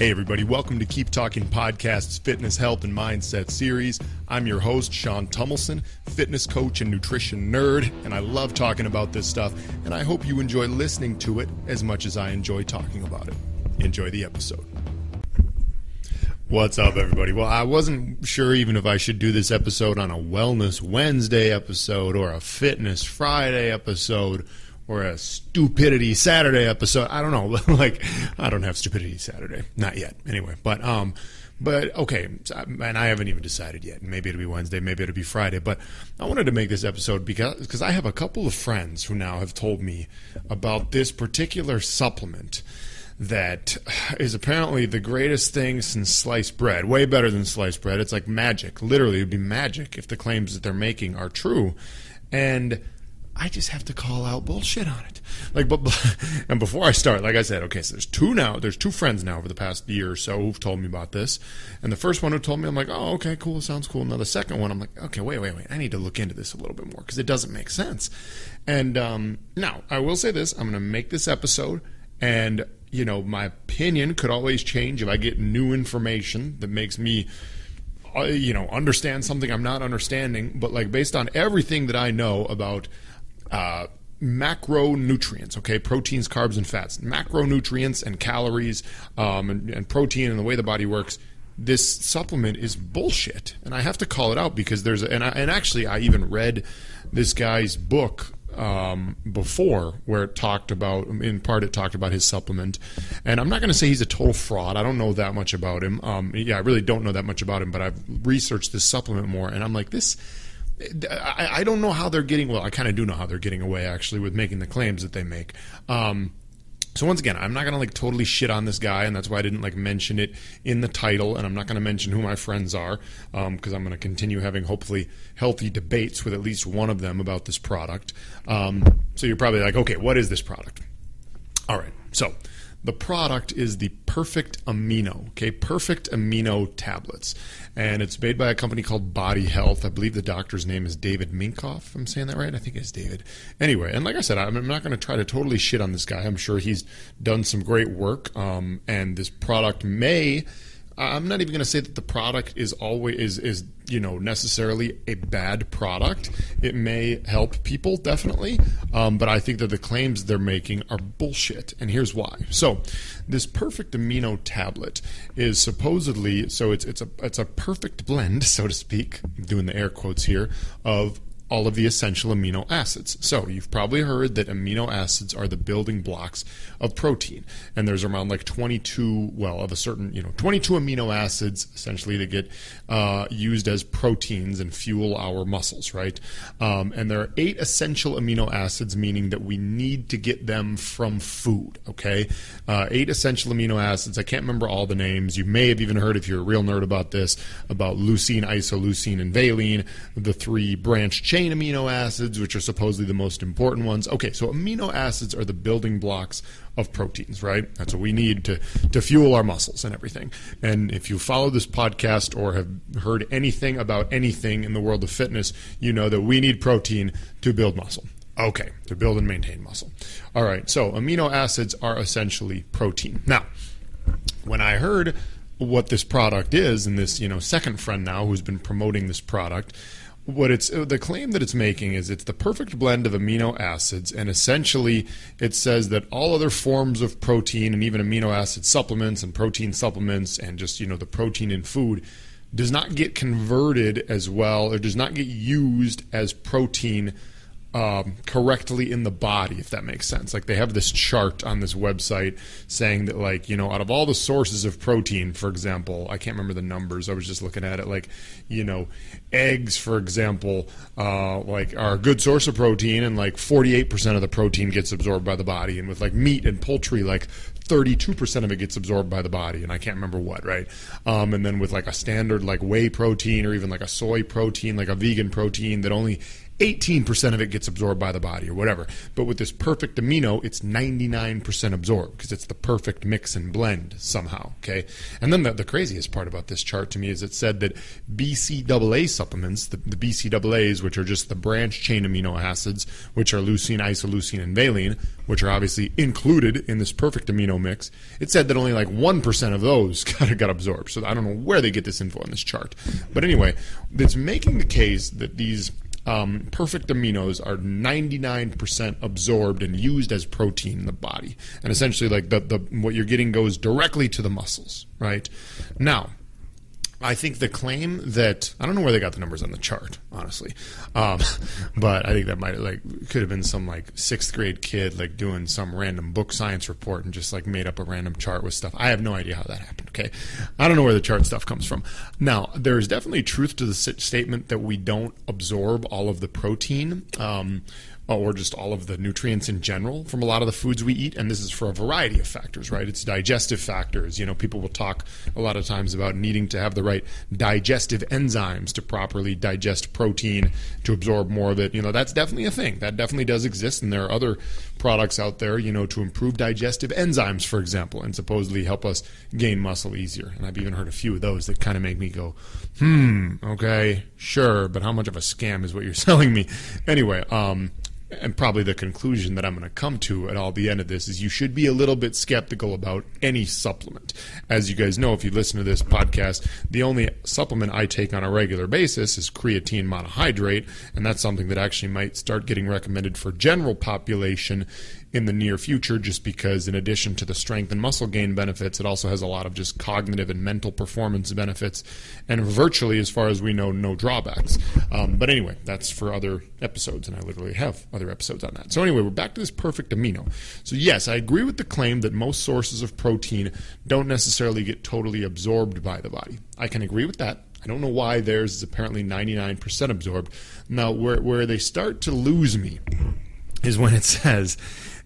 Hey, everybody, welcome to Keep Talking Podcast's Fitness, Health, and Mindset series. I'm your host, Sean Tumilson, fitness coach and nutrition nerd, and I love talking about this stuff, and I hope you enjoy listening to it as much as I enjoy talking about it. Enjoy the episode. What's up, everybody? Well, I wasn't sure even if I should do this episode on a Wellness Wednesday episode or a Fitness Friday episode or a stupidity Saturday episode. I don't know. like I don't have stupidity Saturday, not yet. Anyway, but um, but okay, and I haven't even decided yet. Maybe it'll be Wednesday, maybe it'll be Friday. But I wanted to make this episode because because I have a couple of friends who now have told me about this particular supplement that is apparently the greatest thing since sliced bread. Way better than sliced bread. It's like magic. Literally, it would be magic if the claims that they're making are true. And I just have to call out bullshit on it. Like, but, and before I start, like I said, okay, so there's two now. There's two friends now over the past year or so who've told me about this. And the first one who told me, I'm like, oh, okay, cool, sounds cool. Now the second one, I'm like, okay, wait, wait, wait, I need to look into this a little bit more because it doesn't make sense. And um, now I will say this: I'm going to make this episode, and you know, my opinion could always change if I get new information that makes me uh, you know understand something I'm not understanding. But like based on everything that I know about uh, macronutrients, okay, proteins, carbs, and fats, macronutrients and calories, um, and, and protein and the way the body works. This supplement is bullshit, and I have to call it out because there's and I, and actually I even read this guy's book um, before where it talked about in part it talked about his supplement. And i'm not going to say he's a total fraud. I don't know that much about him. Um, yeah i really don't know that much about him but i've researched this supplement more. And i'm like this I, I don't know how they're getting. Well, I kind of do know how they're getting away actually with making the claims that they make. Um, so once again, I'm not gonna like totally shit on this guy, and that's why I didn't like mention it in the title, and I'm not gonna mention who my friends are because um, I'm gonna continue having hopefully healthy debates with at least one of them about this product. Um, so you're probably like, okay, what is this product? All right, so the product is the Perfect Amino, okay? Perfect Amino tablets. And it's made by a company called Body Health. I believe the doctor's name is David Minkoff. I'm saying that right? I think it's David. Anyway, and like I said, I'm not going to try to totally shit on this guy. I'm sure he's done some great work. Um, and this product may I'm not even going to say that the product is always is is you know necessarily a bad product. It may help people definitely, um, but I think that the claims they're making are bullshit, and here's why. So, this perfect amino tablet is supposedly so it's it's a it's a perfect blend, so to speak, doing the air quotes here, of all of the essential amino acids. So, you've probably heard that amino acids are the building blocks of protein. And there's around like 22, well, of a certain, you know, 22 amino acids essentially that get uh, used as proteins and fuel our muscles, right? Um, and there are eight essential amino acids, meaning that we need to get them from food, okay? Uh, eight essential amino acids. I can't remember all the names. You may have even heard, if you're a real nerd about this, about leucine, isoleucine, and valine, the three branch chains chain amino acids, which are supposedly the most important ones. Okay, so amino acids are the building blocks of proteins, right? That's what we need to, to fuel our muscles and everything. And if you follow this podcast or have heard anything about anything in the world of fitness, you know that we need protein to build muscle. Okay, to build and maintain muscle. All right, so amino acids are essentially protein. Now, when I heard what this product is, and this you know second friend now who's been promoting this product, what it's the claim that it's making is it's the perfect blend of amino acids and essentially it says that all other forms of protein and even amino acid supplements and protein supplements and just you know the protein in food does not get converted as well or does not get used as protein um, correctly in the body, if that makes sense. Like they have this chart on this website saying that, like, you know, out of all the sources of protein, for example, I can't remember the numbers. I was just looking at it. Like, you know, eggs, for example, uh, like are a good source of protein, and like 48% of the protein gets absorbed by the body. And with like meat and poultry, like 32% of it gets absorbed by the body and i can't remember what right um, and then with like a standard like whey protein or even like a soy protein like a vegan protein that only 18% of it gets absorbed by the body or whatever. But with this perfect amino, it's 99% absorbed because it's the perfect mix and blend somehow. Okay. And then the, the craziest part about this chart to me is it said that BCAA supplements, the, the BCAAs, which are just the branch chain amino acids, which are leucine, isoleucine, and valine, which are obviously included in this perfect amino mix, it said that only like 1% of those got, got absorbed. So I don't know where they get this info on this chart. But anyway, it's making the case that these um, perfect aminos are 99% absorbed and used as protein in the body. And essentially, like the, the what you're getting goes directly to the muscles, right? Now, I think the claim that I don't know where they got the numbers on the chart, honestly, um, but I think that might like could have been some like sixth grade kid like doing some random book science report and just like made up a random chart with stuff. I have no idea how that happened. Okay, I don't know where the chart stuff comes from. Now there is definitely truth to the statement that we don't absorb all of the protein. Um, or just all of the nutrients in general from a lot of the foods we eat. And this is for a variety of factors, right? It's digestive factors. You know, people will talk a lot of times about needing to have the right digestive enzymes to properly digest protein to absorb more of it. You know, that's definitely a thing. That definitely does exist. And there are other products out there, you know, to improve digestive enzymes, for example, and supposedly help us gain muscle easier. And I've even heard a few of those that kind of make me go, hmm, okay, sure, but how much of a scam is what you're selling me? Anyway, um, and probably the conclusion that I'm going to come to at all the end of this is you should be a little bit skeptical about any supplement. As you guys know, if you listen to this podcast, the only supplement I take on a regular basis is creatine monohydrate, and that's something that actually might start getting recommended for general population in the near future just because in addition to the strength and muscle gain benefits it also has a lot of just cognitive and mental performance benefits and virtually as far as we know no drawbacks. Um, but anyway that's for other episodes and i literally have other episodes on that. So anyway we're back to this perfect amino. So yes i agree with the claim that most sources of protein don't necessarily get totally absorbed by the body. I can agree with that. I don't know why theirs is apparently 99% absorbed. Now, where, where they start to lose me is when it says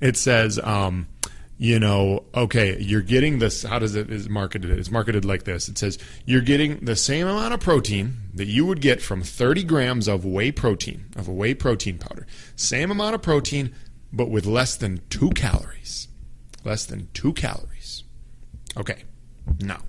it says, um, you know, okay, you're getting this. How does it is marketed? It's marketed like this. It says you're getting the same amount of protein that you would get from 30 grams of whey protein of a whey protein powder. Same amount of protein, but with less than two calories. Less than two calories. Okay, now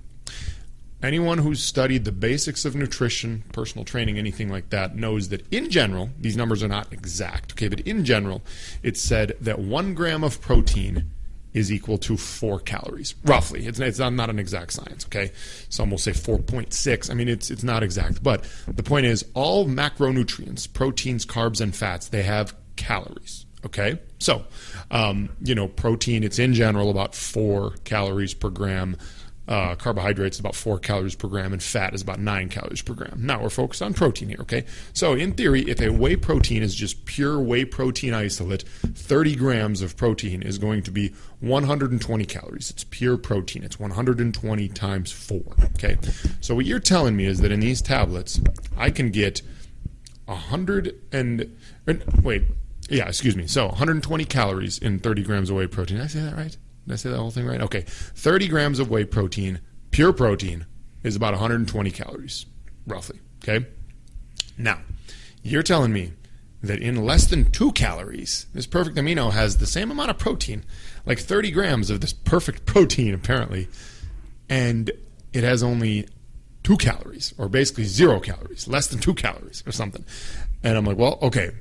anyone who's studied the basics of nutrition, personal training, anything like that, knows that in general, these numbers are not exact, okay, but in general, it's said that one gram of protein is equal to four calories, roughly. It's, it's not, an exact science, okay? Some will say 4.6. I mean, it's, it's not exact. But the point is, all macronutrients, proteins, carbs, and fats, they have calories, okay? So, um, you know, protein, it's in general about four calories per gram uh, carbohydrates is about four calories per gram, and fat is about nine calories per gram. Now we're focused on protein here, okay? So in theory, if a whey protein is just pure whey protein isolate, 30 grams of protein is going to be 120 calories. It's pure protein. It's 120 times four, okay? So what you're telling me is that in these tablets, I can get 100 and wait, yeah, excuse me. So 120 calories in 30 grams of whey protein. Did I say that right? Did I say the whole thing right? Okay. 30 grams of whey protein, pure protein, is about 120 calories, roughly. Okay. Now, you're telling me that in less than two calories, this perfect amino has the same amount of protein, like 30 grams of this perfect protein, apparently, and it has only two calories, or basically zero calories, less than two calories, or something. And I'm like, well, okay,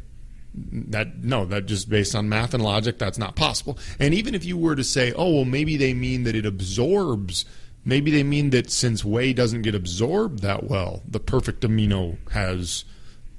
that no that just based on math and logic that's not possible. And even if you were to say oh well maybe they mean that it absorbs maybe they mean that since whey doesn't get absorbed that well the perfect amino has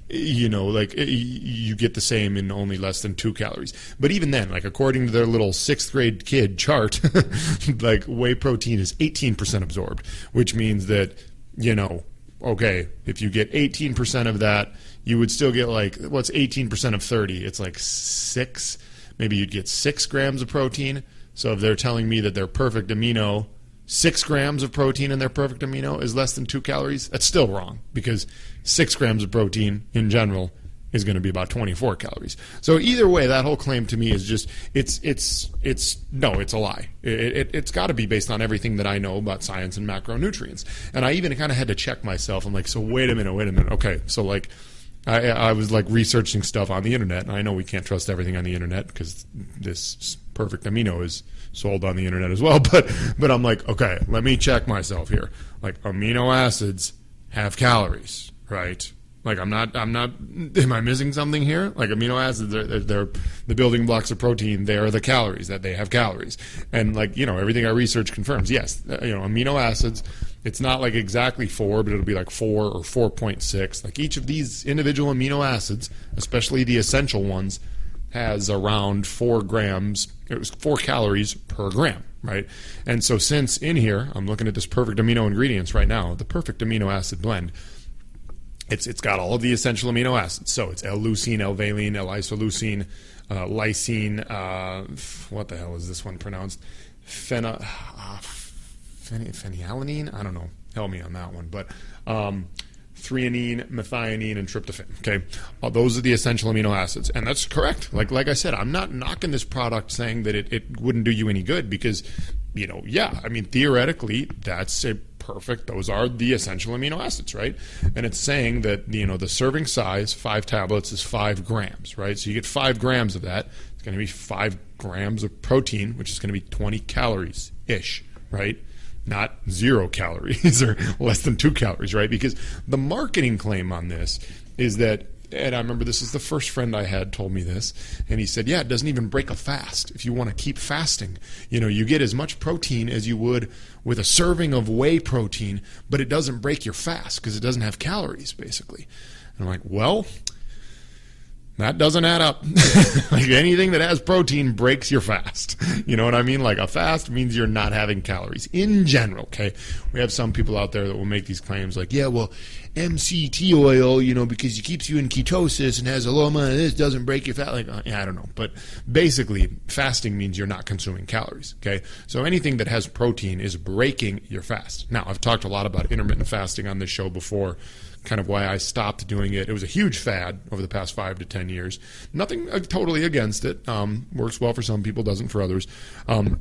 you know like you get the same in only less than two calories. But even then like according to their little sixth grade kid chart like whey protein is 18% absorbed which means that you know okay if you get 18% of that you would still get like what's 18% of 30 it's like six maybe you'd get six grams of protein so if they're telling me that their perfect amino six grams of protein in their perfect amino is less than two calories that's still wrong because six grams of protein in general is going to be about 24 calories. So either way, that whole claim to me is just it's it's it's no, it's a lie. It, it, has got to be based on everything that I know about science and macronutrients. And I even kind of had to check myself. I'm like, so wait a minute, wait a minute. Okay, so like I, I was like researching stuff on the internet, and I know we can't trust everything on the internet because this perfect amino is sold on the internet as well. But but I'm like, okay, let me check myself here. Like amino acids have calories, right? Like I'm not, I'm not. Am I missing something here? Like amino acids, they're, they're, the building blocks of protein. They are the calories that they have calories, and like you know, everything I research confirms. Yes, uh, you know, amino acids it's not like exactly four, but it'll be like four or 4.6. Like each of these individual amino acids, especially the essential ones, has around four grams, it was four calories per gram, right? And so since in here, I'm looking at this perfect amino ingredients right now, the perfect amino acid blend. It's, it's got all of the essential amino acids. So it's L-leucine, L-valine, L-isoleucine, uh, lysine, uh, what the hell is this one pronounced? Phena, uh, phenylalanine. I don't know. Help me on that one. But um, threonine, methionine, and tryptophan. Okay, uh, those are the essential amino acids, and that's correct. Like like I said, I'm not knocking this product saying that it, it wouldn't do you any good because, you know, yeah, I mean theoretically that's a perfect. Those are the essential amino acids, right? And it's saying that you know the serving size, five tablets, is five grams, right? So you get five grams of that. It's going to be five grams of protein, which is going to be 20 calories ish, right? not zero calories or less than two calories, right? Because the marketing claim on this is that, and I remember this is the first friend I had told me this, and he said, yeah, it doesn't even break a fast. If you want to keep fasting, you know, you get as much protein as you would with a serving of whey protein, but it doesn't break your fast because it doesn't have calories, basically. And I'm like, well, that doesn't add up. like anything that has protein breaks your fast. You know what I mean? Like a fast means you're not having calories in general. Okay. We have some people out there that will make these claims like, yeah, well, MCT oil, you know, because it keeps you in ketosis and has a low amount of this, doesn't break your fat. Like, uh, yeah, I don't know. But basically, fasting means you're not consuming calories. Okay. So anything that has protein is breaking your fast. Now, I've talked a lot about intermittent fasting on this show before kind of why I stopped doing it. It was a huge fad over the past five to ten years. Nothing uh, totally against it. Um, works well for some people, doesn't for others. Um,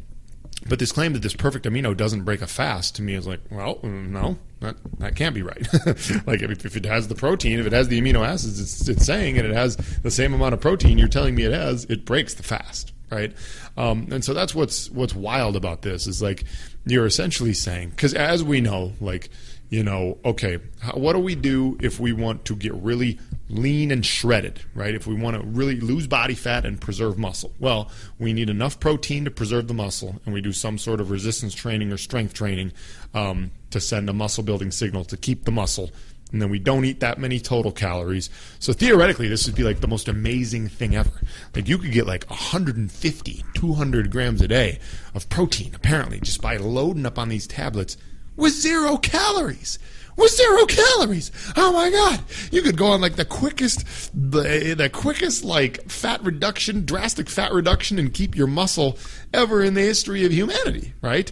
but this claim that this perfect amino doesn't break a fast to me is like, well, mm, no, that that can't be right. like if, if, it has the protein, if it has the amino acids, it's, it's saying, and it has the same amount of protein you're telling me it has, it breaks the fast, right? Um, and so that's what's what's wild about this is like you're essentially saying because as we know, like you know, okay, what do we do if we want to get really lean and shredded, right? If we want to really lose body fat and preserve muscle? Well, we need enough protein to preserve the muscle, and we do some sort of resistance training or strength training um, to send a muscle building signal to keep the muscle. And then we don't eat that many total calories. So theoretically, this would be like the most amazing thing ever. Like you could get like 150, 200 grams a day of protein, apparently, just by loading up on these tablets with zero calories. With zero calories. Oh my god. You could go on like the quickest the, the quickest like fat reduction, drastic fat reduction and keep your muscle ever in the history of humanity, right?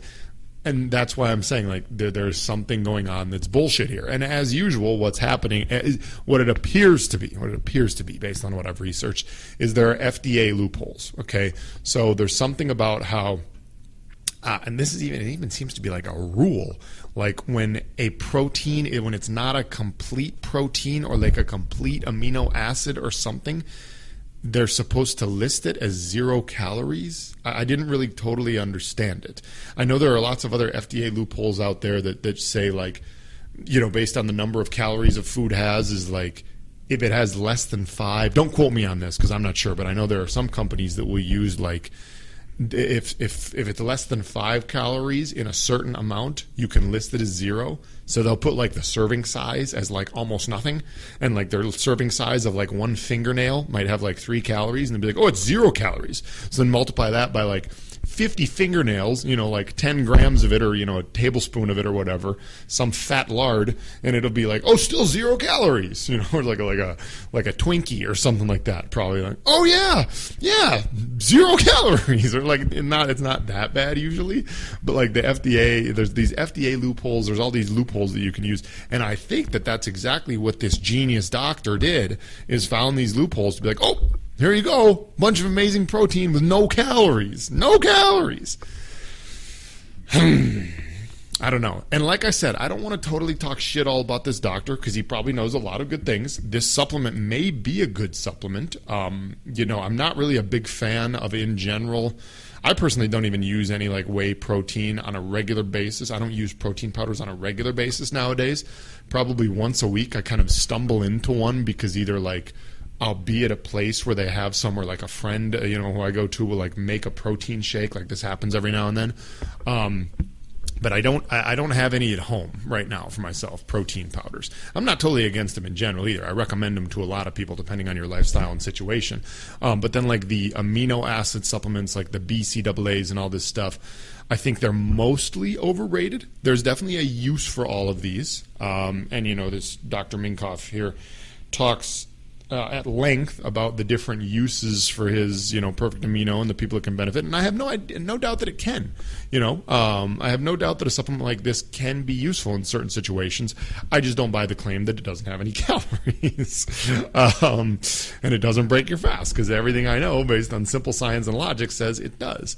And that's why I'm saying like there, there's something going on that's bullshit here. And as usual, what's happening, eh, what it appears to be, what it appears to be, based on what I've researched, is there are FDA loopholes. Okay, so there's something about how uh, and this is even it even seems to be like a rule. Like when a protein when it's not a complete protein or like a complete amino acid or something they're supposed to list it as zero calories. I, I didn't really totally understand it. I know there are lots of other fda loopholes out there that, that say like you know based on the number of calories a food has is like if it has less than five don't quote me on this because i'm not sure but i know there are some companies that will use like if if if it's less than five calories in a certain amount, you can list it as zero. So they'll put like the serving size as like almost nothing, and like their serving size of like one fingernail might have like three calories, and they'll be like, oh, it's zero calories. So then multiply that by like 50 fingernails, you know, like 10 grams of it or, you know, a tablespoon of it or whatever, some fat lard, and it'll be like, oh, still zero calories, you know, or like like a, like a Twinkie or something like that. Probably like, oh yeah, yeah, zero calories or like not, it's not that bad usually, but like the FDA, there's these FDA loopholes, there's all these loopholes that you can use. And I think that that's exactly what this genius doctor did is found these loopholes to be like, oh, here you go. Bunch of amazing protein with no calories. No calories. I don't know. And like I said, I don't want to totally talk shit all about this doctor because he probably knows a lot of good things. This supplement may be a good supplement. Um, you know, I'm not really a big fan of in general. I personally don't even use any like whey protein on a regular basis. I don't use protein powders on a regular basis nowadays. Probably once a week, I kind of stumble into one because either like I'll be at a place where they have somewhere like a friend, uh, you know, who I go to will like make a protein shake. Like this happens every now and then. Um, but I don't I don't have any at home right now for myself protein powders. I'm not totally against them in general either. I recommend them to a lot of people depending on your lifestyle and situation. Um, but then like the amino acid supplements like the BCAAs and all this stuff, I think they're mostly overrated. There's definitely a use for all of these. Um, and you know this Dr. Minkoff here talks uh, at length about the different uses for his, you know, perfect amino and the people that can benefit. And I have no idea, no doubt that it can. You know, um, I have no doubt that a supplement like this can be useful in certain situations. I just don't buy the claim that it doesn't have any calories, um, and it doesn't break your fast because everything I know, based on simple science and logic, says it does.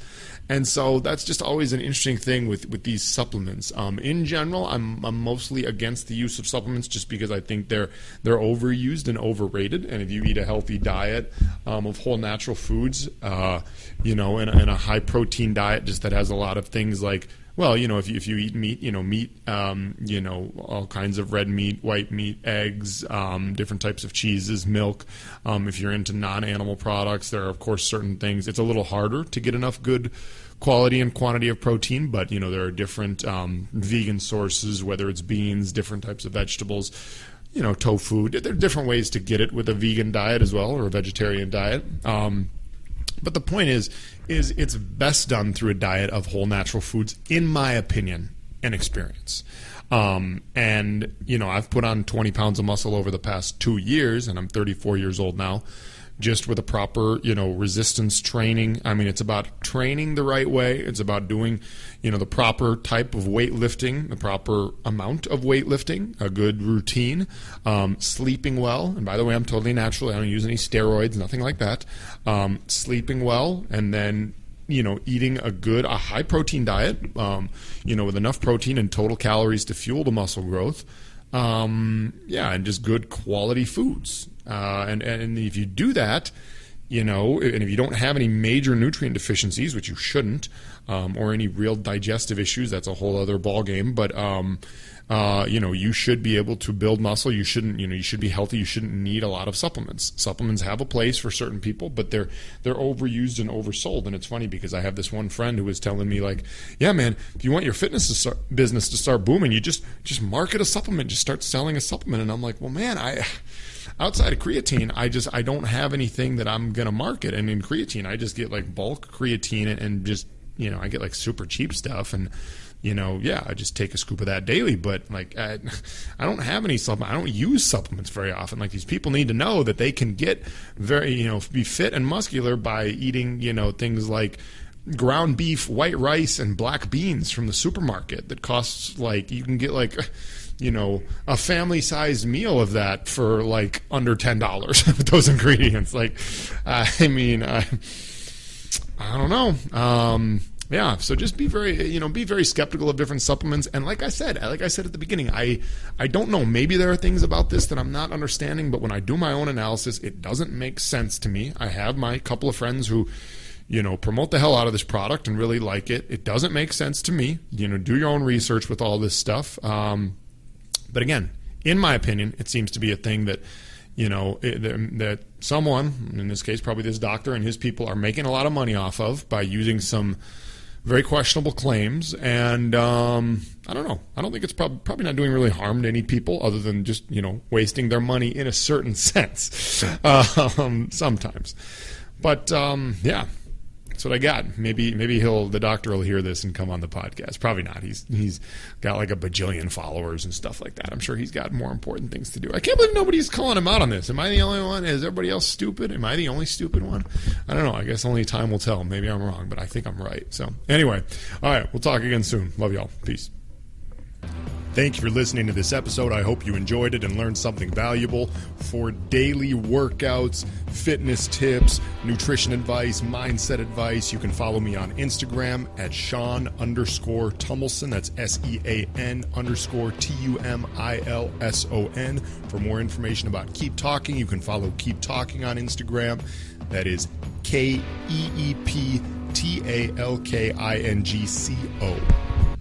And so that's just always an interesting thing with, with these supplements. Um, in general, I'm, I'm mostly against the use of supplements just because I think they're they're overused and overrated. And if you eat a healthy diet um, of whole natural foods, uh, you know, and, and a high protein diet just that has a lot of things like well, you know, if you, if you eat meat, you know, meat, um, you know, all kinds of red meat, white meat, eggs, um, different types of cheeses, milk. Um, if you're into non-animal products, there are of course certain things. It's a little harder to get enough good quality and quantity of protein, but you know there are different um, vegan sources, whether it's beans, different types of vegetables. You know, tofu. There are different ways to get it with a vegan diet as well or a vegetarian diet. Um, but the point is, is it's best done through a diet of whole natural foods, in my opinion and experience. Um, and you know, I've put on 20 pounds of muscle over the past two years, and I'm 34 years old now just with a proper, you know, resistance training. I mean, it's about training the right way. It's about doing, you know, the proper type of weightlifting, the proper amount of weightlifting, a good routine, um, sleeping well. And by the way, I'm totally natural. I don't use any steroids, nothing like that. Um, sleeping well, and then you know, eating a good, a high protein diet, um, you know, with enough protein and total calories to fuel the muscle growth. Um, yeah, and just good quality foods. Uh, and, and if you do that, you know, and if you don't have any major nutrient deficiencies, which you shouldn't, um, or any real digestive issues, that's a whole other ballgame. But um, uh, you know, you should be able to build muscle. You shouldn't, you know, you should be healthy. You shouldn't need a lot of supplements. Supplements have a place for certain people, but they're they're overused and oversold. And it's funny because I have this one friend who was telling me like, yeah, man, if you want your fitness to start, business to start booming, you just just market a supplement, just start selling a supplement. And I'm like, well, man, I outside of creatine, I just I don't have anything that I'm gonna market. And in creatine, I just get like bulk creatine and, and just you know I get like super cheap stuff and you know, yeah, I just take a scoop of that daily. But like, I, I don't have any supplement. I don't use supplements very often. Like these people need to know that they can get very, you know, be fit and muscular by eating, you know, things like ground beef, white rice, and black beans from the supermarket that costs like you can get like you know a family sized meal of that for like under ten dollars with those ingredients. Like, I mean, I, I don't know. Um, yeah, so just be very, you know, be very skeptical of different supplements. And like I said, like I said at the beginning, I, I don't know. Maybe there are things about this that I'm not understanding, but when I do my own analysis, it doesn't make sense to me. I have my couple of friends who you know, promote the hell out of this product and really like it. It doesn't make sense to me. You know, do your own research with all this stuff. Um, but again, in my opinion, it seems to be a thing that, you know, that someone, in this case, probably this doctor and his people, are making a lot of money off of by using some very questionable claims. And um, I don't know. I don't think it's prob- probably not doing really harm to any people other than just, you know, wasting their money in a certain sense um, sometimes. But um, yeah, that's what I got. Maybe maybe he'll the doctor will hear this and come on the podcast. Probably not. He's he's got like a bajillion followers and stuff like that. I'm sure he's got more important things to do. I can't believe nobody's calling him out on this. Am I the only one? Is everybody else stupid? Am I the only stupid one? I don't know. I guess only time will tell. Maybe I'm wrong, but I think I'm right. So anyway, all right. We'll talk again soon. Love y'all. Peace. Thank you for listening to this episode. I hope you enjoyed it and learned something valuable. For daily workouts, fitness tips, nutrition advice, mindset advice, you can follow me on Instagram at Sean underscore Tumilson. That's S E A N underscore T U M I L S O N. For more information about Keep Talking, you can follow Keep Talking on Instagram. That is K E E P T A L K I N G C O.